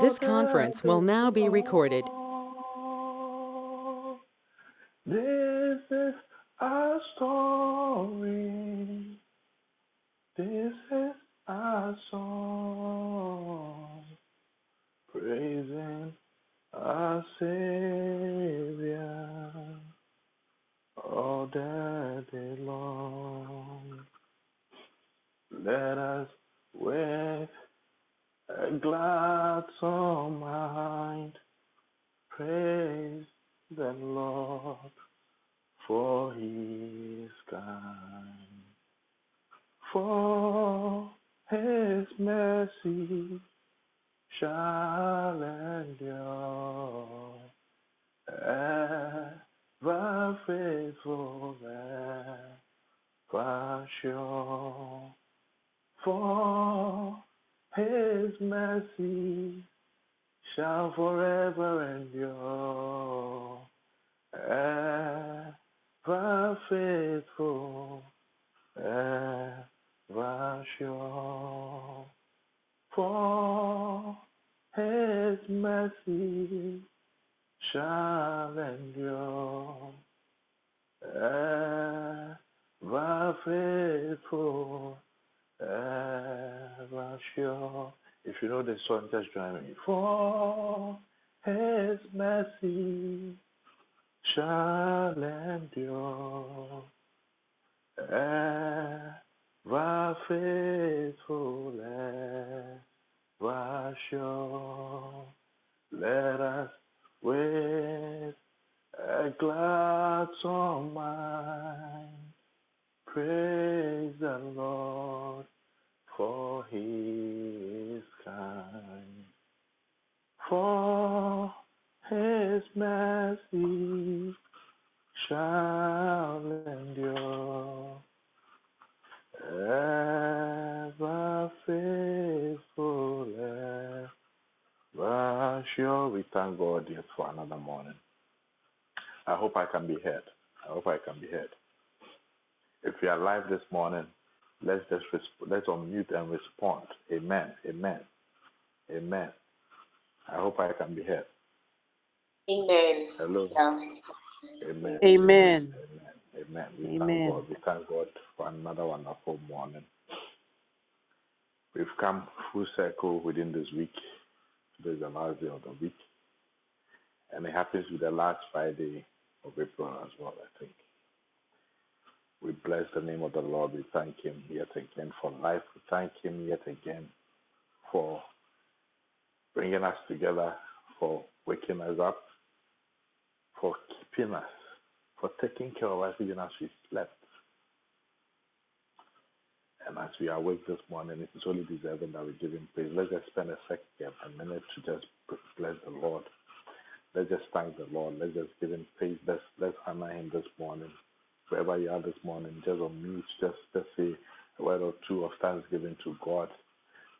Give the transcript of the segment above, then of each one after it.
This conference will now be recorded. This is our story. This is our song. Praising our Savior all day long. Let us a glad soul mind praise the Lord, for his is kind. For His mercy shall endure, ever faithful, ever sure. For his mercy shall forever endure, ever faithful, ever sure. For his mercy shall endure, ever faithful, ever sure. If you know the song, just join me. For his mercy shall endure, ever faithful, ever sure. Let us with a glad song mind praise the Lord for he is kind. For his mercy shall endure, ever faithful, ever sure. We thank God yet for another morning. I hope I can be heard. I hope I can be heard. If you are live this morning, Let's just resp- let's unmute and respond. Amen. Amen. Amen. I hope I can be heard. Amen. Hello. Yeah. Amen. Amen. Amen. Amen. We Amen. thank God. We thank God for another wonderful morning. We've come full circle within this week. Today is the last day of the week. And it happens to be the last Friday of April as well, I think. We bless the name of the Lord. We thank Him yet again for life. We thank Him yet again for bringing us together, for waking us up, for keeping us, for taking care of us even as we slept. And as we awake this morning, it is only deserving that we give Him praise. Let's just spend a second, a minute to just bless the Lord. Let's just thank the Lord. Let's just give Him praise. Let's, let's honor Him this morning wherever you are this morning, just unmute, just, just say a word or two of thanksgiving to God.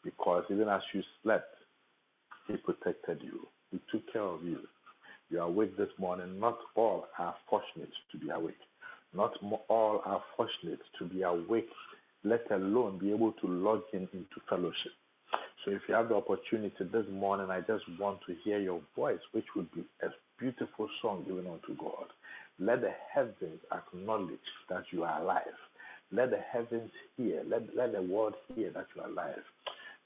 Because even as you slept, He protected you, He took care of you. You are awake this morning. Not all are fortunate to be awake. Not all are fortunate to be awake, let alone be able to log in into fellowship. So if you have the opportunity this morning, I just want to hear your voice, which would be a beautiful song given unto God. Let the heavens acknowledge that you are alive. Let the heavens hear. Let, let the world hear that you are alive.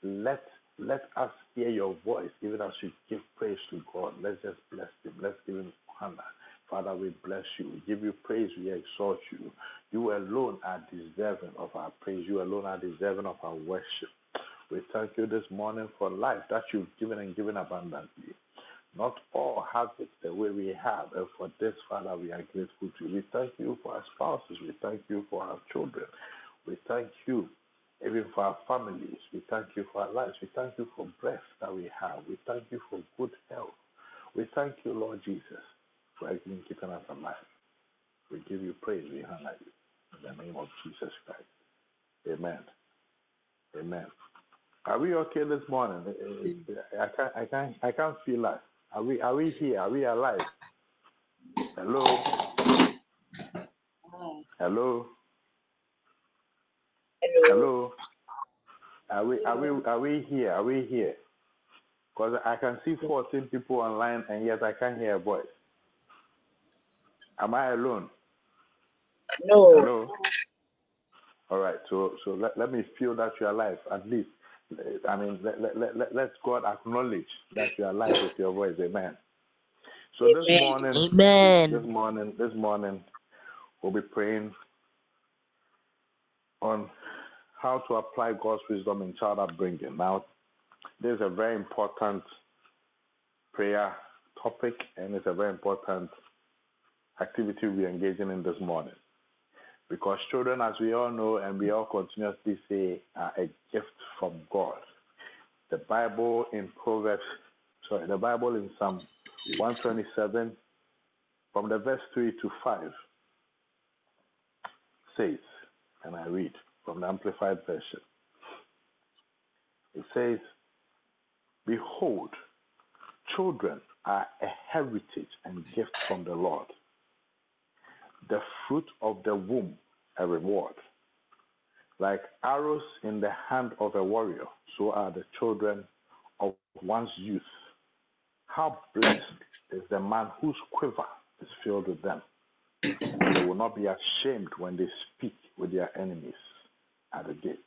Let let us hear your voice, even as you give praise to God. Let's just bless Him. Let's give Him honor. Father, we bless you. We give you praise. We exalt you. You alone are deserving of our praise. You alone are deserving of our worship. We thank you this morning for life that you've given and given abundantly. Not all have it the way we have. And for this, Father, we are grateful to you. We thank you for our spouses. We thank you for our children. We thank you even for our families. We thank you for our lives. We thank you for breath that we have. We thank you for good health. We thank you, Lord Jesus, for everything keeping us alive. We give you praise. We honor you. In the name of Jesus Christ. Amen. Amen. Are we okay this morning? I can't, I can't, I can't feel us. Are we are we here? Are we alive? Hello? Hello? Hello? Are we are we are we here? Are we here? Because I can see 14 people online and yet I can't hear a voice. Am I alone? No. Hello? All right, so so let, let me feel that you're alive at least. I mean, let, let, let, let God acknowledge that you're alive with your voice. Amen. So this Amen. morning, this morning, this morning, we'll be praying on how to apply God's wisdom in child upbringing. Now, this is a very important prayer topic and it's a very important activity we're engaging in this morning. Because children, as we all know and we all continuously say, are a gift from God. The Bible in Proverbs, sorry, the Bible in Psalm 127, from the verse 3 to 5, says, and I read from the Amplified Version. It says, Behold, children are a heritage and gift from the Lord. The fruit of the womb, a reward. Like arrows in the hand of a warrior, so are the children of one's youth. How blessed is the man whose quiver is filled with them. They will not be ashamed when they speak with their enemies at the gate.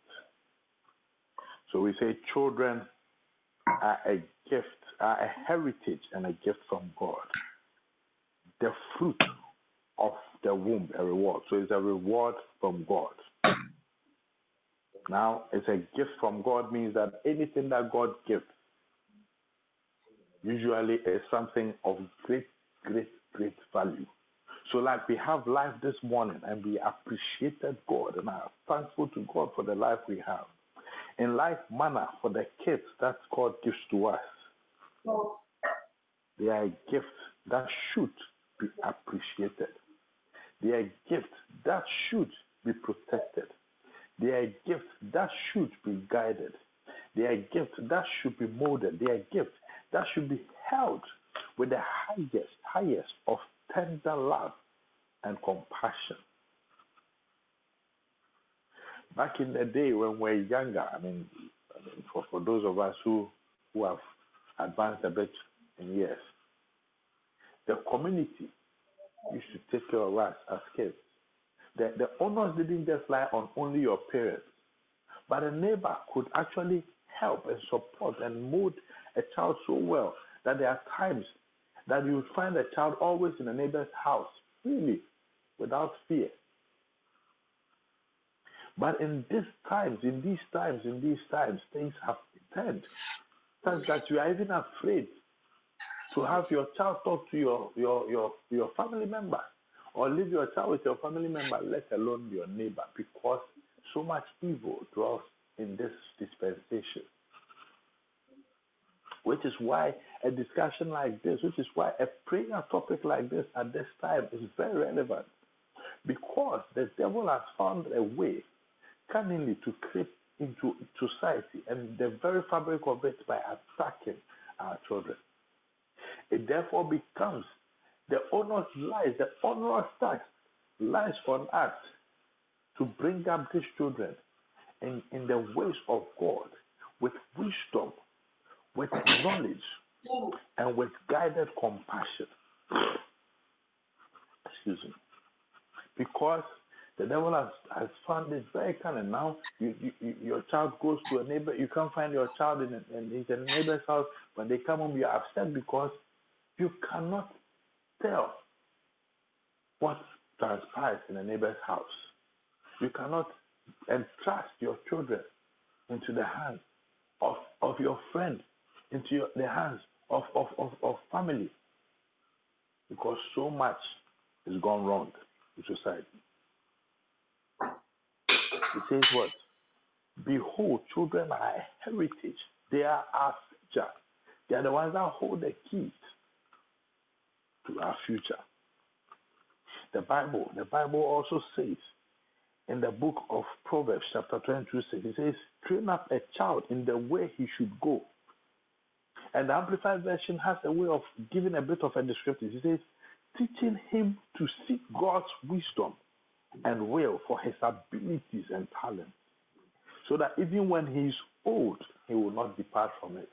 So we say children are a gift, are a heritage and a gift from God. The fruit of the womb, a reward. So it's a reward from God. Now, it's a gift from God means that anything that God gives usually is something of great, great, great value. So, like we have life this morning and we appreciated God and are thankful to God for the life we have. In like manner, for the kids that God gives to us, they are a gift that should be appreciated. A gift that should be protected. A gift that should be guided. A gift that should be molded. A gift that should be held with the highest, highest of tender love and compassion. Back in the day when we were younger, I mean, I mean for, for those of us who, who have advanced a bit in years, the community used to take care of us as kids. The, the honors didn't just lie on only your parents, but a neighbor could actually help and support and mold a child so well that there are times that you find a child always in a neighbor's house, really, without fear. But in these times, in these times, in these times, things have turned such that you are even afraid to have your child talk to your your your, your family member or leave your child with your family member, let alone your neighbor, because so much evil dwells in this dispensation. Which is why a discussion like this, which is why a prayer topic like this at this time is very relevant. Because the devil has found a way cunningly to creep into society and the very fabric of it by attacking our children. It therefore becomes the onus lies, the onerous task lies on us to bring up these children in, in the ways of God with wisdom, with knowledge, and with guided compassion. Excuse me. Because the devil has, has found this very kind now. You, you, your child goes to a neighbor, you can't find your child in, in, in a neighbor's house. When they come home, you're upset because you cannot tell what transpires in a neighbor's house. You cannot entrust your children into the hands of, of your friend, into your, the hands of, of, of, of family, because so much has gone wrong in society. It says what? Behold, children are a heritage. They are our future. They are the ones that hold the keys to our future. The Bible, the Bible also says in the book of Proverbs, chapter 22, 6, it says, train up a child in the way he should go. And the Amplified Version has a way of giving a bit of a description. It says, teaching him to seek God's wisdom and will for his abilities and talents, so that even when he is old, he will not depart from it.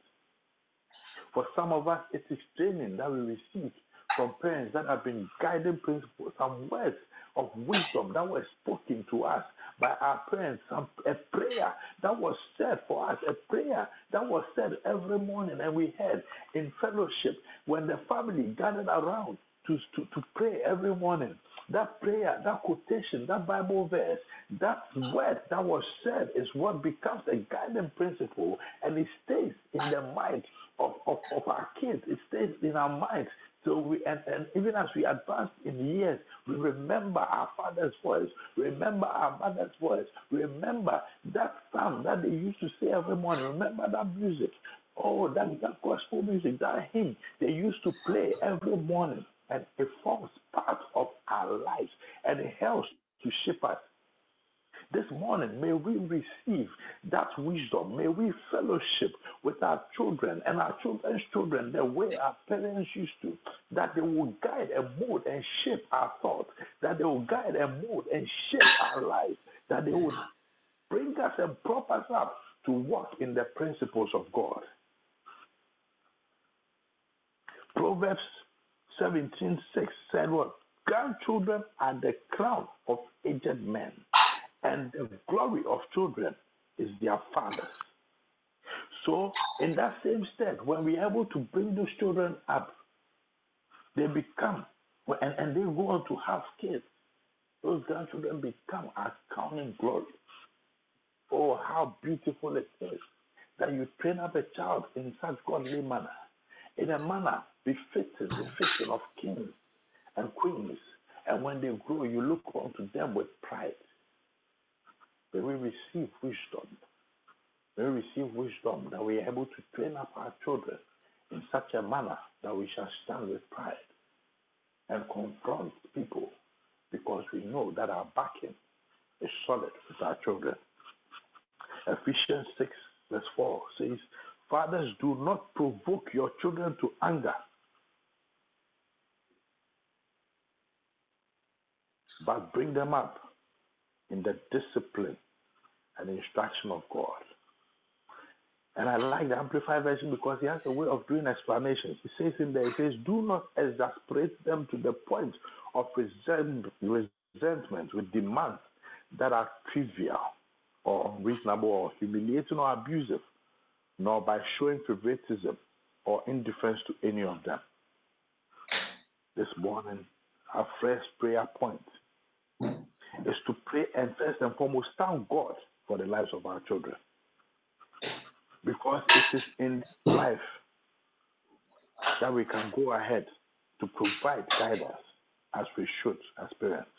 For some of us, it is training that we receive from parents that have been guiding principles, some words of wisdom that were spoken to us by our parents, some, a prayer that was said for us, a prayer that was said every morning and we heard in fellowship when the family gathered around to, to, to pray every morning. That prayer, that quotation, that Bible verse, that word that was said is what becomes a guiding principle and it stays in the mind of, of, of our kids. It stays in our minds. So we and, and even as we advance in years, we remember our father's voice, remember our mother's voice, remember that psalm that they used to say every morning, remember that music. Oh, that, that gospel music, that hymn they used to play every morning and it forms part of our lives and it helps to shape us. This morning, may we receive that wisdom. May we fellowship our children and our children's children the way our parents used to, that they will guide and mold and shape our thoughts, that they will guide and mold and shape our lives, that they will bring us and prop us up to walk in the principles of God. Proverbs 17 6 said what? Grandchildren are the crown of aged men, and the glory of children is their fathers. So, in that same step, when we're able to bring those children up, they become, and, and they go on to have kids, those grandchildren become crowning glory. Oh, how beautiful it is that you train up a child in such godly manner, in a manner befitting the fitting of kings and queens. And when they grow, you look unto them with pride. They will receive wisdom. May we receive wisdom that we are able to train up our children in such a manner that we shall stand with pride and confront people because we know that our backing is solid with our children. Ephesians 6, verse 4 says, Fathers, do not provoke your children to anger, but bring them up in the discipline and instruction of God. And I like the Amplified version because he has a way of doing explanations. He says in there, he says, Do not exasperate them to the point of resent, resentment with demands that are trivial or unreasonable or humiliating or abusive, nor by showing favoritism or indifference to any of them. This morning, our first prayer point is to pray and first and foremost thank God for the lives of our children. Because it is in life that we can go ahead to provide guidance as we should as parents.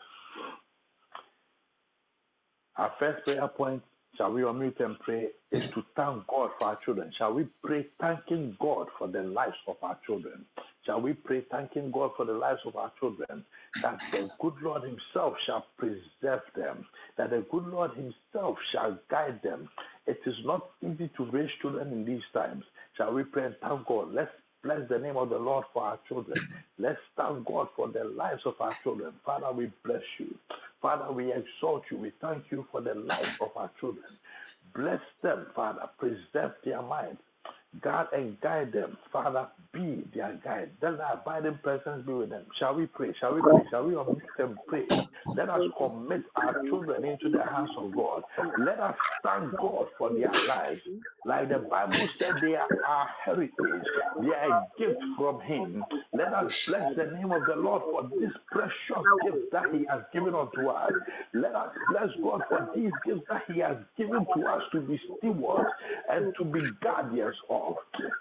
Our first prayer point, shall we unmute and pray, is to thank God for our children. Shall we pray thanking God for the lives of our children? Shall we pray thanking God for the lives of our children? That the good Lord Himself shall preserve them, that the good Lord Himself shall guide them. It is not easy to raise children in these times. Shall we pray and thank God? Let's bless the name of the Lord for our children. Let's thank God for the lives of our children. Father, we bless you. Father, we exalt you. We thank you for the life of our children. Bless them, Father. Preserve their minds. God and guide them. Father, be their guide. Let the abiding presence be with them. Shall we pray? Shall we pray? Shall we omit and pray? Let us commit our children into the hands of God. Let us thank God for their lives. Like the Bible said, they are our heritage. They are a gift from Him. Let us bless the name of the Lord for this precious gift that He has given unto us. Let us bless God for these gifts that He has given to us to be stewards and to be guardians of.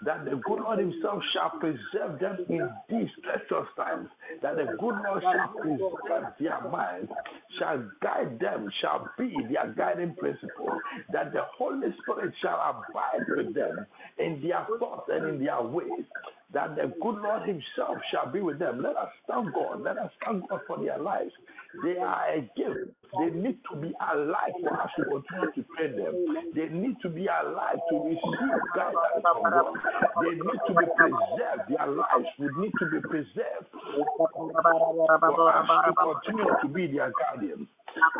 That the good Lord Himself shall preserve them in these precious times. That the good Lord shall preserve their minds, shall guide them, shall be their guiding principle. That the Holy Spirit shall abide with them in their thoughts and in their ways. That the good Lord Himself shall be with them. Let us thank God. Let us thank God for their lives. They are a gift. They need to be alive for us to continue to train them. They need to be alive to receive guidance from God. They need to be preserved. Their lives would need to be preserved for us to continue to be their guardians.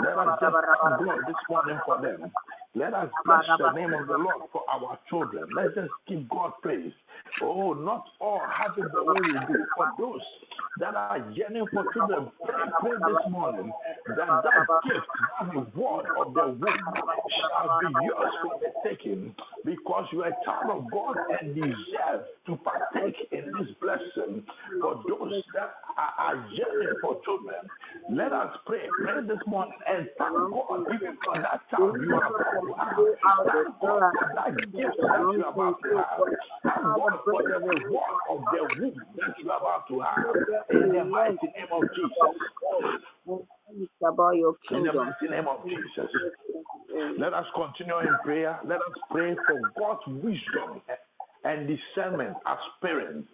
Let us just thank God this morning for them. Let us bless the name of the Lord for our children. Let's give God praise. Oh, not all have it the way we do. For those that are yearning for children, pray, pray this morning that that gift, that reward of the womb shall be yours for the taking because you are a child of God and deserve to partake in this blessing. For those that are, are yearning for children, let us pray. Pray this morning and thank God even for that child you are In the mighty name of Jesus. about your In the name of Jesus. Let us continue in prayer. Let us pray for God's wisdom and discernment as parents.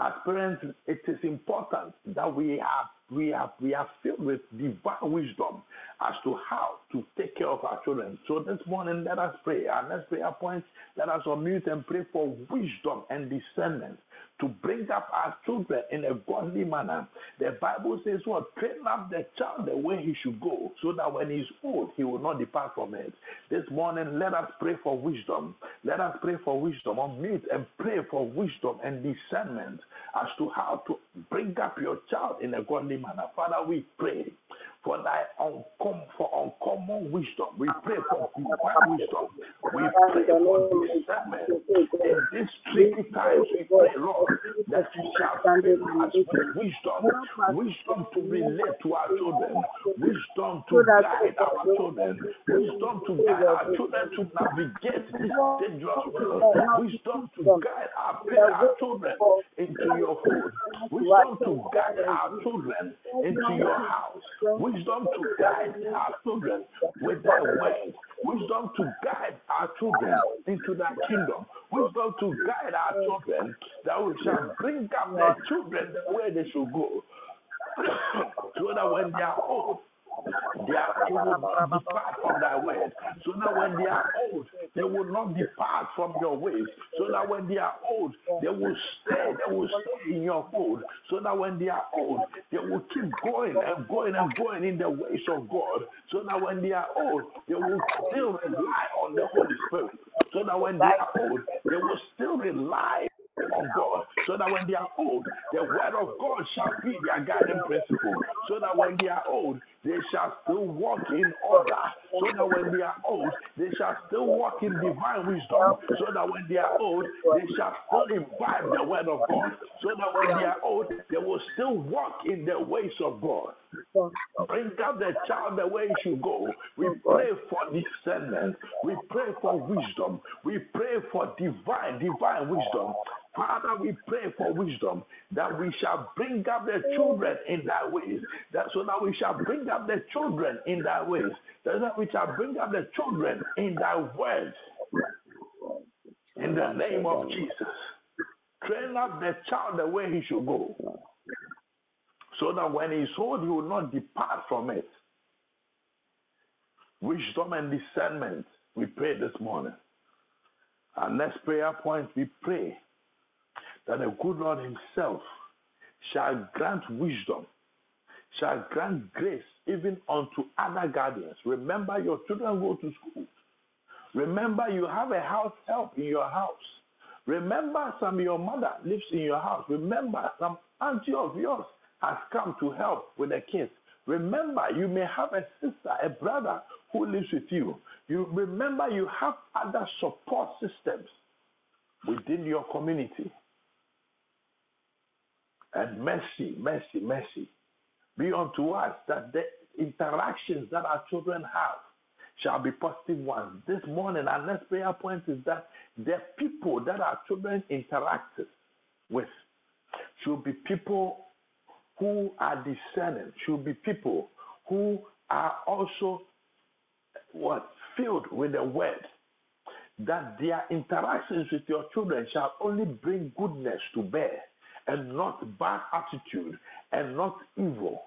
As parents, it is important that we are we are we are filled with divine wisdom as to how to take care of our children. So this morning, let us pray. Our next prayer point, let us unmute and pray for wisdom and discernment to bring up our children in a godly manner. The Bible says, What? Train up the child the way he should go, so that when he's old, he will not depart from it. This morning, let us pray for wisdom. Let us pray for wisdom. Unmute and pray for wisdom and discernment as to how to bring up your child in a godly manner. Father, we pray for thy uncommon, for uncommon wisdom. We pray for divine wisdom. We pray for discernment. In these tricky times, we pray, Lord, that you shall fill us with wisdom, wisdom to relate to our children, wisdom to guide our children, wisdom to guide our children to navigate this dangerous world, wisdom to guide our, our children into your fold, wisdom to guide our children into your house, wisdom to guide our children with thy word, wisdom to guide our children into thy kingdom, wisdom to guide our children that we shall bring up their children where they should go. so that when they are old, they, are, they will not depart from thy word. So that when they are old, they will not depart from your ways. So that when they are old, they will stay, they will stay in your fold. So that when they are old, they will keep going and going and going in the ways of God. So that when they are old, they will still rely on the Holy Spirit. So that when they are old, they will still rely on God, so that when they are old, the word of God shall be their guiding principle. So that when they are old, they shall still walk in order. So that when they are old, they shall still walk in divine wisdom. So that when they are old, they shall still imbibe the word of God. So that when they are old, they will still walk in the ways of God. Bring up the child the way he should go. We pray for discernment. We pray for wisdom. We pray for divine, divine wisdom. Father, we pray for wisdom that we shall bring up the children in thy ways. That so that we shall bring up the children in thy ways. That we shall bring up the children in thy words. In the name of Jesus. Train up the child the way he should go. So that when he's old, he will not depart from it. Wisdom and discernment, we pray this morning. Our next prayer point, we pray that the good Lord Himself shall grant wisdom, shall grant grace even unto other guardians. Remember, your children go to school. Remember, you have a house help in your house. Remember, some your mother lives in your house. Remember, some auntie of yours has come to help with the kids. Remember, you may have a sister, a brother who lives with you. You remember you have other support systems within your community. And mercy, mercy, mercy be unto us that the interactions that our children have shall be positive ones. This morning, our next prayer point is that the people that our children interact with should be people who are discerning, should be people who are also what filled with the word. That their interactions with your children shall only bring goodness to bear and not bad attitude and not evil.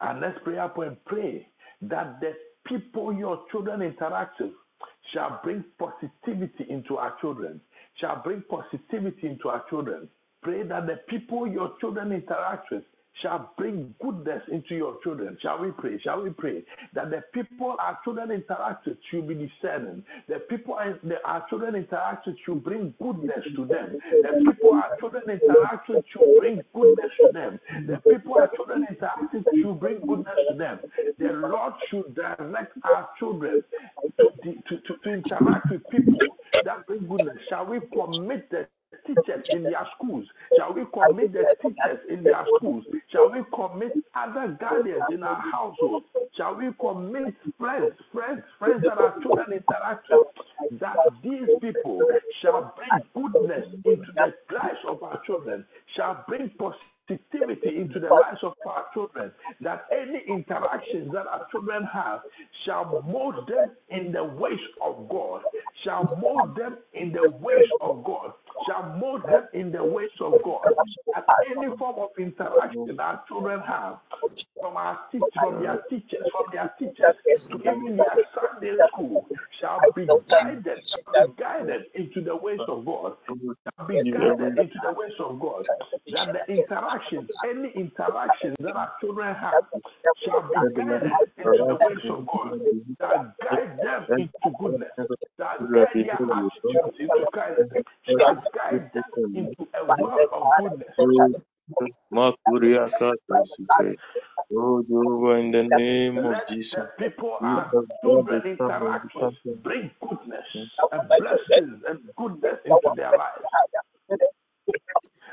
And let's prayer point pray that the people your children interact with shall bring positivity into our children, shall bring positivity into our children. Pray that the people your children interact with shall bring goodness into your children. Shall we pray? Shall we pray that the people our children interact with should be discerning. The people our children interact with should bring goodness to them. The people our children interact with should bring goodness to them. The people our children interact with should bring goodness to them. The Lord should direct our children to, to, to, to interact with people that bring goodness. Shall we commit the teachers in their schools? Shall we commit the teachers in their schools? Shall we commit other guardians in our household? Shall we commit friends, friends, friends that our children interact with? That these people shall bring goodness into the lives of our children, shall bring positivity into the lives of our children, that any interactions that our children have shall mold them in the ways of God, shall mold them in the ways of God, shall mold them in the ways of God. At any form of interaction our children have from our teach, from their teachers, from their teachers to even their Sunday school shall be guided, shall be guided into the ways of God, shall be guided into the ways of God. That the interactions, any interaction that our children have, shall be guided into the ways of God, that guide them into goodness, that guide their attitudes into kindness, shall guide them into a world of goodness. Oh, Jehovah, in the name of Jesus, people have children done interact with bring goodness and blessings and goodness into their lives.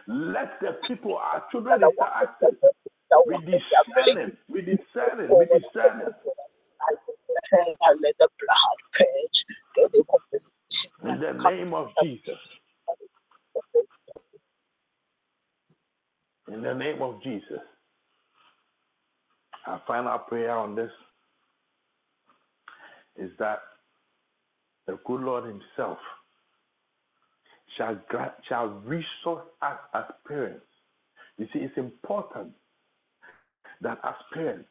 Let the people our children interact with be discerning, be discerning, be discerning. Let the blood purge. In the name of Jesus. In the name of Jesus. Our final prayer on this is that the good Lord Himself shall shall resource us as parents. You see, it's important that as parents,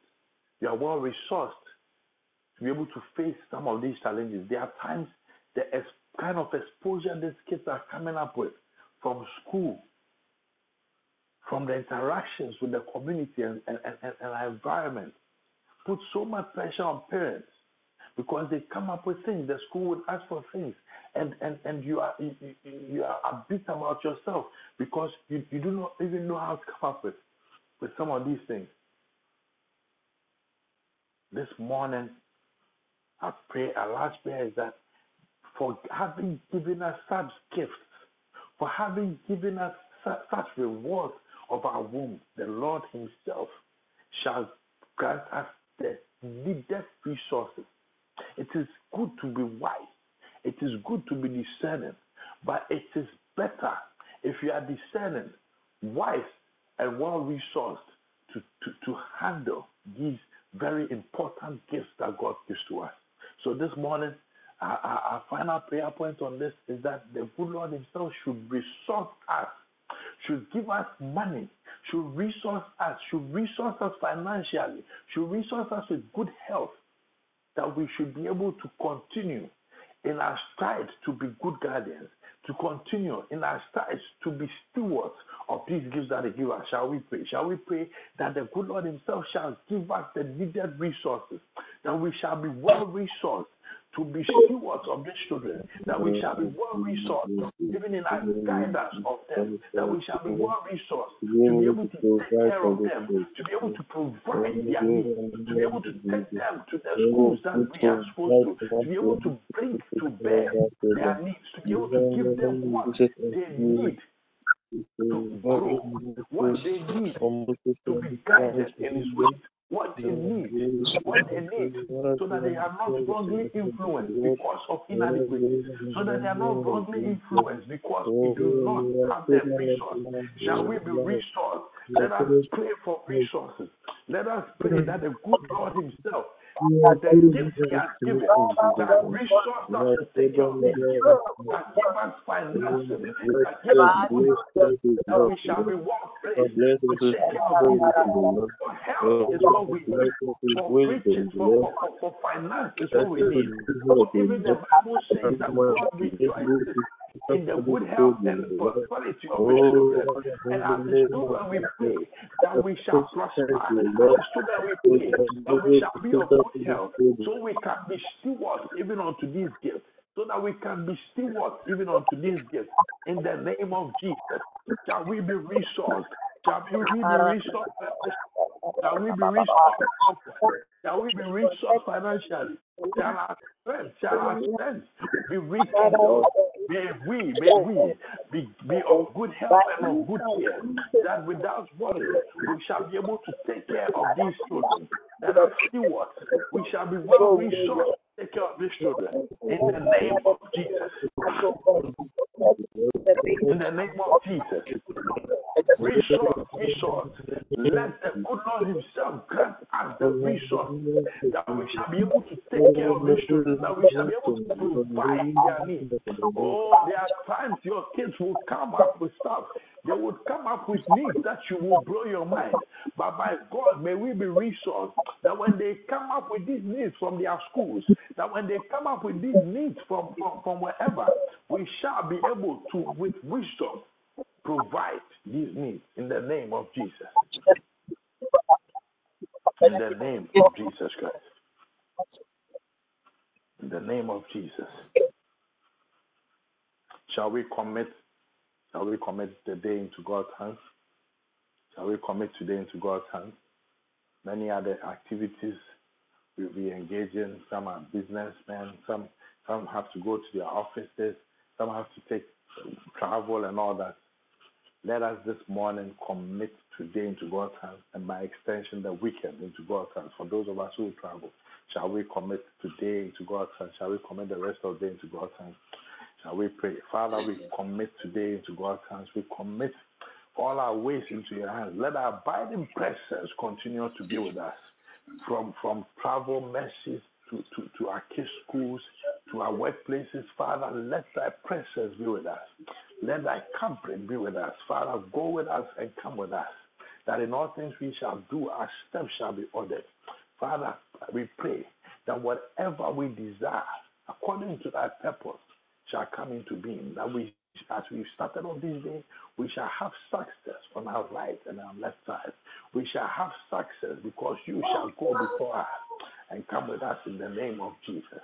you are well resourced to be able to face some of these challenges. There are times the kind of exposure these kids are coming up with from school, from the interactions with the community and, and, and, and environment, put so much pressure on parents because they come up with things. The school would ask for things, and and and you are you, you- are a bit about yourself because you, you do not even know how to come up with with some of these things. This morning, I pray a large prayer is that for having given us such gifts, for having given us su- such rewards of our womb, the Lord Himself shall grant us the needed resources. It is good to be wise. It is good to be discerning, but it is better if you are discerning, wise, and well resourced to, to, to handle these very important gifts that God gives to us. So this morning, our, our, our final prayer point on this is that the good Lord Himself should resource us, should give us money, should resource us, should resource us financially, should resource us with good health, that we should be able to continue in our strides to be good guardians, to continue in our strides to be stewards of these gifts that He gives us. Shall we pray? Shall we pray that the good Lord Himself shall give us the needed resources, that we shall be well resourced to be stewards of these children, that we shall be well resourced, even in our guidance of them, that we shall be well resourced to be able to take care of them, to be able to provide their needs, to be able to take them to the schools that we are supposed to, to be able to bring to bear their needs, to be able to give them what they need to grow, what they need to be guided in His ways, what they mm. need, what they need, so that they are not wrongly influenced because of inadequacy, so that they are not wrongly influenced because we do not have the resources. Shall we be resourced? Let us pray for resources. Let us pray that the good Lord Himself the gifts he has given that resource us to take of that give us give us we shall be we the in the good health and prosperity of his children. And as his children, we pray that we shall prosper. As his children, we pray that we shall be of good health, so we can be stewards even unto these gifts so that we can be stewards even unto these gifts. In the name of Jesus, shall we be resourced? Shall we be resourced? Shall we be resourced? Shall we be resourced financially? Shall our strength, shall our strength be rekindled? May we, may we be, be of good health and of good care, that without worry we shall be able to take care of these children that are stewards. We shall be well resourced take care of these children in the name of Jesus. In the name of Jesus. Resource, resource. Let the good Lord Himself grant us the resource that we shall be able to take care of these children, that we shall be able to provide their needs. Oh, there are times your kids will come up with stuff. They would come up with needs that you will blow your mind. But by God, may we be resourced that when they come up with these needs from their schools, that when they come up with these needs from, from, from wherever, we shall be able to, with wisdom, provide these needs in the name of Jesus. In the name of Jesus Christ. In the name of Jesus. Shall we commit Shall we commit the day into God's hands? Shall we commit today into God's hands? Many other activities we, we engage in. Some are businessmen. Some some have to go to their offices. Some have to take travel and all that. Let us this morning commit today into God's hands, and by extension, the weekend into God's hands. For those of us who travel, shall we commit today into God's hands? Shall we commit the rest of the day into God's hands? Shall we pray? Father, we commit today into God's hands. We commit all our ways into your hands. Let our abiding presence continue to be with us. From from travel messes to, to, to our kids' schools, to our workplaces, Father, let thy presence be with us. Let thy company be with us. Father, go with us and come with us. That in all things we shall do, our steps shall be ordered. Father, we pray that whatever we desire, according to thy purpose, shall come into being. That we, as we started on this day, we shall have success on our right and our left side. We shall have success because you shall go before us and come with us in the name of Jesus.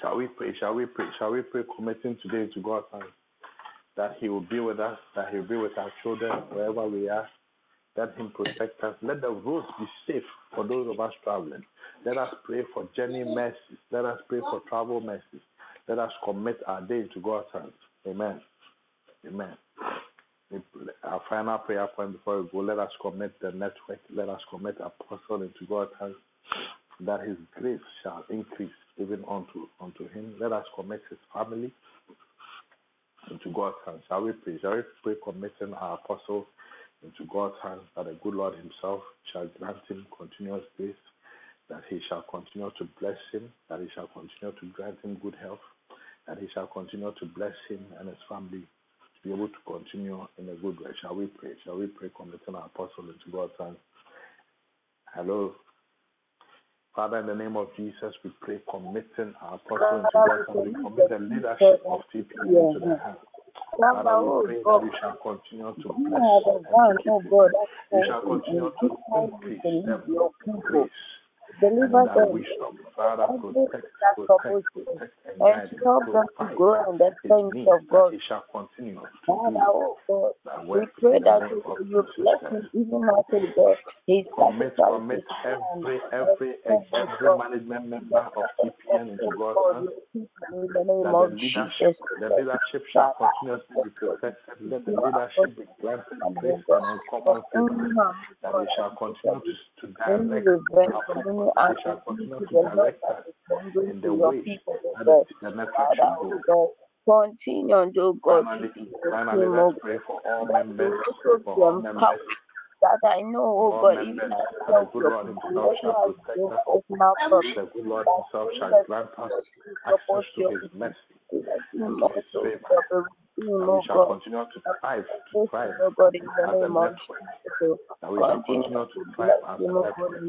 Shall we pray? Shall we pray? Shall we pray, committing today to God's hands that He will be with us, that He will be with our children wherever we are. Let Him protect us. Let the roads be safe for those of us traveling. Let us pray for journey mercies. Let us pray for travel mercies. Let us commit our day to God's hands. Amen. Amen. Our final prayer point before we go, let us commit the network, let us commit Apostle into God's hands, that his grace shall increase even unto unto him. Let us commit his family into God's hands. Shall we pray? Shall we pray committing our apostle into God's hands that the good Lord himself shall grant him continuous grace, that he shall continue to bless him, that he shall continue to grant him good health, that he shall continue to bless him and his family to be able to continue in a good way. Shall we pray? Shall we pray, committing our apostle into God's hands? Hello. Father, in the name of Jesus, we pray, committing our apostle into God's hands. We commit the leadership of TP into the hands. Father, we pray that you shall continue to bless and keep them. You shall continue to increase them grace Deliver them. wisdom. Father, protect, protect, protect, and And help them to grow in the things of God. he shall continue Father, oh God, we pray that you, of you Jesus bless him even he does. His Commit, commit and every, every, every management member of TPN into God's hands. we keep him in the name That the leadership, Jesus. the leadership shall continuously be protected. Let the leadership be granted and grace and uncommon favor. That God, they shall continue to, to direct revenge our from focus. any That they shall action continue to to the Lord direct that us is bringing in to the your way people, that God. the, the network Father, should go. God, continue, oh God, to Finally, be with finally, him, let's pray for all that you members, also for be all members, empowered. That I know, for oh all God, even members, as that the help good your Lord people, Himself let shall us protect do us. personal problem. The good Lord That Himself in shall the grant us spirit is access support to your His people. mercy Let and him to His also favor. Be team, That we shall continue to thrive, to Bless thrive him, God, in the as a name of network. Jesus. That we shall Continue to thrive as a him, God, network.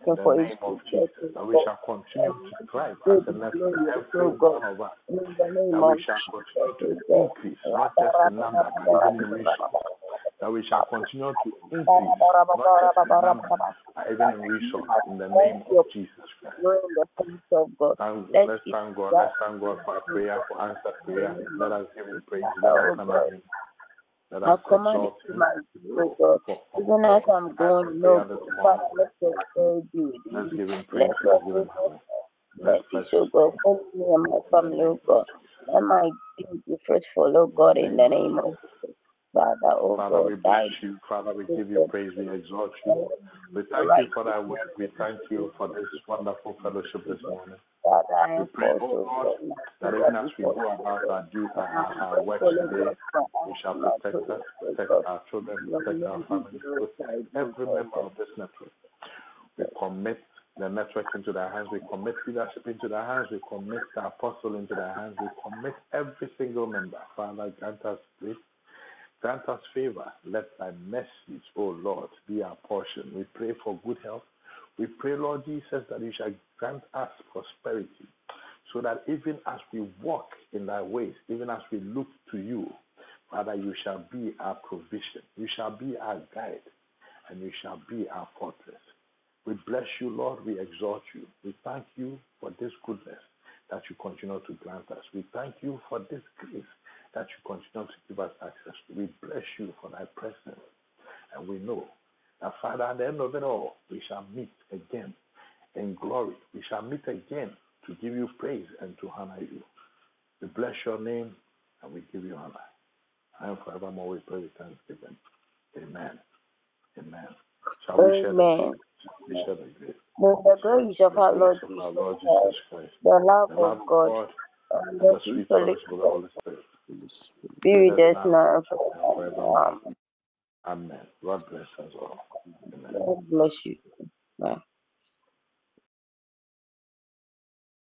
In the name of Jesus, that we shall continue to thrive as a the network, glory, every one of us, In the name that we shall continue to increase, not just number, but even resource. That we shall continue to increase, not just in number, but even in resource, in the name of Jesus Christ. We're in the face of God. Thank, Let's thank God. Let's thank God for prayer, for answered prayer. Let us give Him praise. Let us honor God. Him. Let I us command it exalt to Him. my God. Even as I'm going, this Father, let your prayer be Let's me. give Him praise. Let Let's give Him goodness honor. and Let's mercy, bless so His God, name. follow me and my family, oh God. Let my be fruitful, oh God, in the name of. Father, oh Father, we bless you. Father, we give you praise. We exalt you. We thank you for that word. We thank you for this wonderful fellowship this morning. Father, We pray, oh God, that even as we go about our, do, our, our, our work today, God you shall protect us, protect our children, protect our families, protect every member of this network. We commit the network into their hands. We commit leadership into their hands. We commit the apostle into their hands. We commit every single member. Father, grant us grace. Grant us favor. Let thy mercies, O Lord, be our portion. We pray for good health. We pray, Lord Jesus, that you shall grant us prosperity, so that even as we walk in thy ways, even as we look to you, Father, you shall be our provision. You shall be our guide, and you shall be our fortress. We bless you, Lord. We exalt you. We thank you for this goodness that you continue to grant us. We thank you for this grace that you continue to give us access to. We bless you for thy presence. And we know that, Father, at the end of it all, we shall meet again in glory. We shall meet again to give you praise and to honor you. We bless your name and we give you honor. And forevermore we pray with thanksgiving. Amen. Amen. Shall we share the Amen. grace? We share the grace. May the grace of our Lord Jesus Christ, the love of God, and the the sweet fellowship of the Holy Spirit be be with with us us now now and and forevermore. forevermore. Amen. God bless us all. Amen. God bless you. Bye.